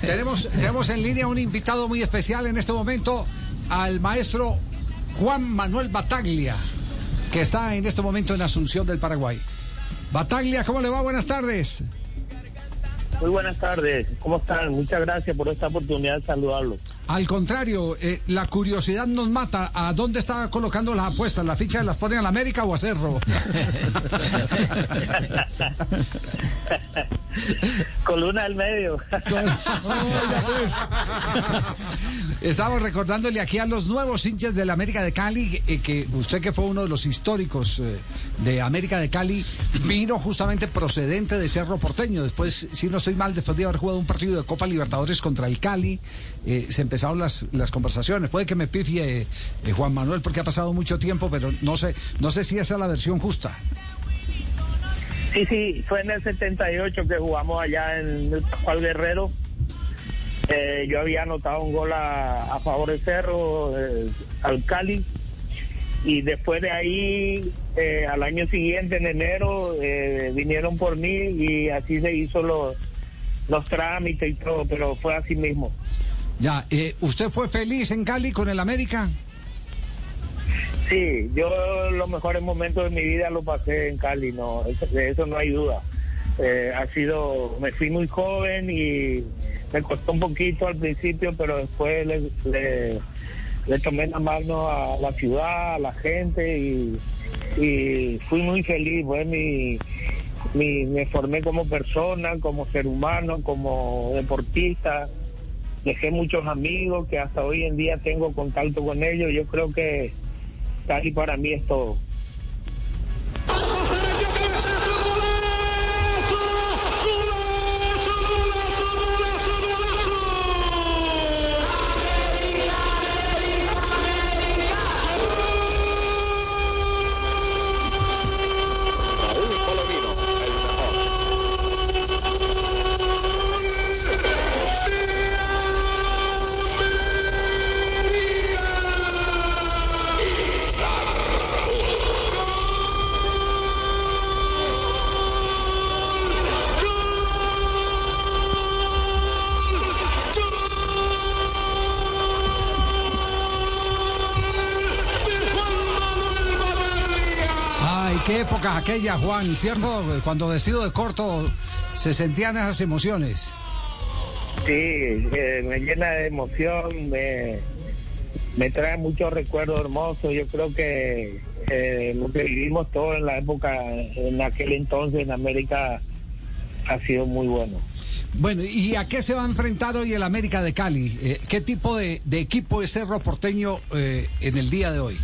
Tenemos, tenemos en línea un invitado muy especial en este momento, al maestro Juan Manuel Bataglia, que está en este momento en Asunción del Paraguay. Bataglia, ¿cómo le va? Buenas tardes. Muy buenas tardes, ¿cómo están? Muchas gracias por esta oportunidad de saludarlo. Al contrario, eh, la curiosidad nos mata. ¿A dónde está colocando las apuestas? ¿La ficha las pone a la América o a Cerro? Coluna del medio. Estamos recordándole aquí a los nuevos hinchas de la América de Cali eh, que usted que fue uno de los históricos eh, de América de Cali vino justamente procedente de Cerro Porteño. Después, si no estoy mal, después de haber jugado un partido de Copa Libertadores contra el Cali, eh, se empezaron las, las conversaciones. Puede que me pifie Juan Manuel porque ha pasado mucho tiempo, pero no sé, no sé si esa es la versión justa. Sí, sí, fue en el 78 que jugamos allá en el Pascual Guerrero. Eh, yo había anotado un gol a, favor de Cerro, eh, al Cali. Y después de ahí, eh, al año siguiente, en enero, vinieron por mí y así se hizo los, los trámites y todo, pero fue así mismo. Ya, ¿usted fue feliz en Cali con el América? Sí, yo los mejores momentos de mi vida lo pasé en Cali, no, de eso no hay duda. Eh, ha sido, me fui muy joven y me costó un poquito al principio, pero después le, tomé la mano a la ciudad, a la gente y, fui muy feliz. Fue me formé como persona, como ser humano, como deportista. Dejé muchos amigos que hasta hoy en día tengo contacto con ellos. Yo creo que Cali para mí es todo. Qué época aquella, Juan, ¿cierto? Cuando vestido de corto se sentían esas emociones. Sí, eh, me llena de emoción, me, me trae muchos recuerdos hermosos. Yo creo que eh, lo que vivimos todos en la época, en aquel entonces en América, ha sido muy bueno. Bueno, ¿y a qué se va a enfrentar hoy el América de Cali? Eh, ¿Qué tipo de, equipo es Cerro Porteño en el día de hoy?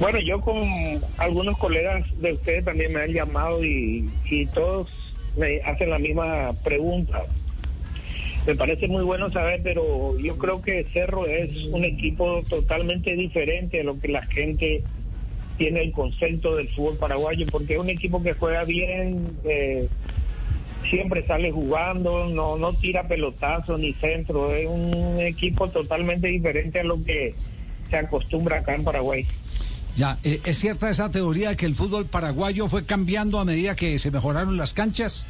Bueno, yo con algunos colegas de ustedes también me han llamado y, todos me hacen la misma pregunta. Me parece muy bueno saber, pero yo creo que Cerro es un equipo totalmente diferente a lo que la gente tiene el concepto del fútbol paraguayo, porque es un equipo que juega bien, eh, siempre sale jugando, no, no tira pelotazo ni centro, es un equipo totalmente diferente a lo que se acostumbra acá en Paraguay. Ya, eh, ¿es cierta esa teoría de que el fútbol paraguayo fue cambiando a medida que se mejoraron las canchas?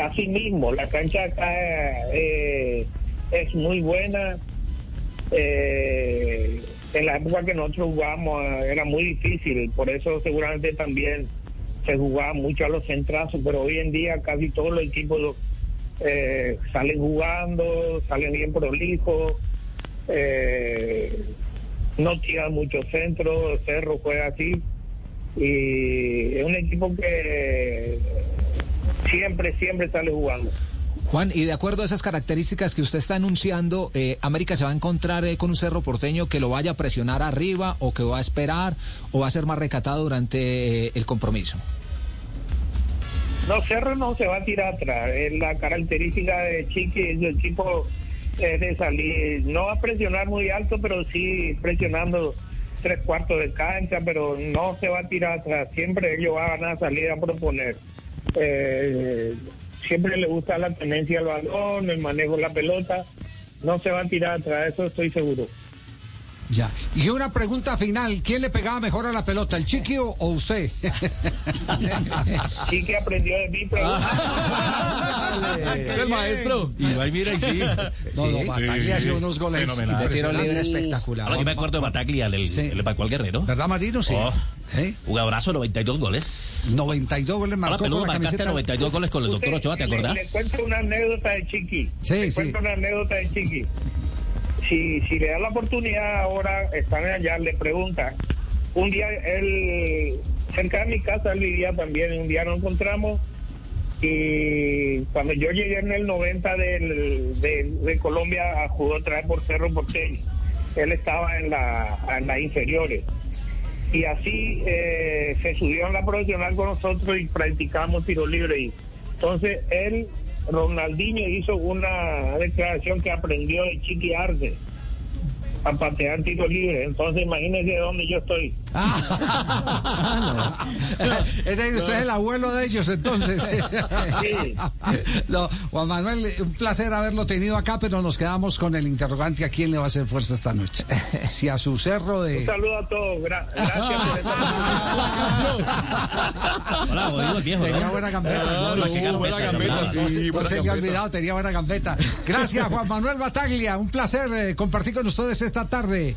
Así mismo, la cancha acá eh, es muy buena. Eh, en la época que nosotros jugamos era muy difícil, por eso seguramente también se jugaba mucho a los centrazos, pero hoy en día casi todos los equipos salen jugando, salen bien prolijos. Eh, no tira mucho centro, Cerro juega así y es un equipo que siempre, siempre sale jugando. Juan, y de acuerdo a esas características que usted está anunciando, eh, América se va a encontrar eh, con un cerro porteño que lo vaya a presionar arriba o que va a esperar o va a ser más recatado durante eh, el compromiso. No, Cerro no se va a tirar atrás. Es la característica de Chiqui, el equipo es de salir, no va a presionar muy alto, pero sí presionando tres cuartos de cancha, pero no se va a tirar atrás. Siempre ellos van a salir a proponer. Eh, siempre le gusta la tenencia al balón, el manejo de la pelota. No se va a tirar atrás, eso estoy seguro. Ya. Y una pregunta final, ¿quién le pegaba mejor a la pelota, el Chiqui o, usted? Chiqui aprendió de mí, pero... Es el maestro. Y va y mira y sí. No, no, Bataglia hacía unos goles Fenomenal. de tiro libre Ahora espectacular. yo me acuerdo de Bataglia, el, Sí. el Pascual Guerrero. ¿Verdad, Marino? Sí. Oh. ¿Eh? Jugadorazo, 92 goles. 92 goles Ahora, marcó peludo, con la marcaste camiseta. 92 goles con el doctor Ochoa, ¿te acordás? Le, cuento una anécdota de Chiqui. Sí, le sí. cuento una anécdota de Chiqui. Si, si le da la oportunidad ahora, están allá, le pregunta. Un día, él, cerca de mi casa, él vivía también, un día nos encontramos y cuando yo llegué en el 90 del, de, de Colombia, jugó otra vez por Cerro Porteño. Él estaba en la, en las inferiores. Y así eh, se subió a la profesional con nosotros y practicamos tiro libre. Y entonces él, Ronaldinho, hizo una declaración que aprendió de Chiqui Arce a patear tiro libre. Entonces imagínense dónde yo estoy. es decir, usted es el abuelo de ellos, entonces. Sí. No, Juan Manuel, un placer haberlo tenido acá, pero nos quedamos con el interrogante a quién le va a hacer fuerza esta noche. Si a su cerro Un de... saludo a todos. Gra- gracias Hola, el viejo. Tenía buena gambeta. Ah, ¿no? no, sí, No, buena gambeta, sí, no, sí, no buena se olvidado, tenía buena gambeta. Gracias, Juan Manuel Bataglia. Un placer eh, compartir con ustedes esta tarde.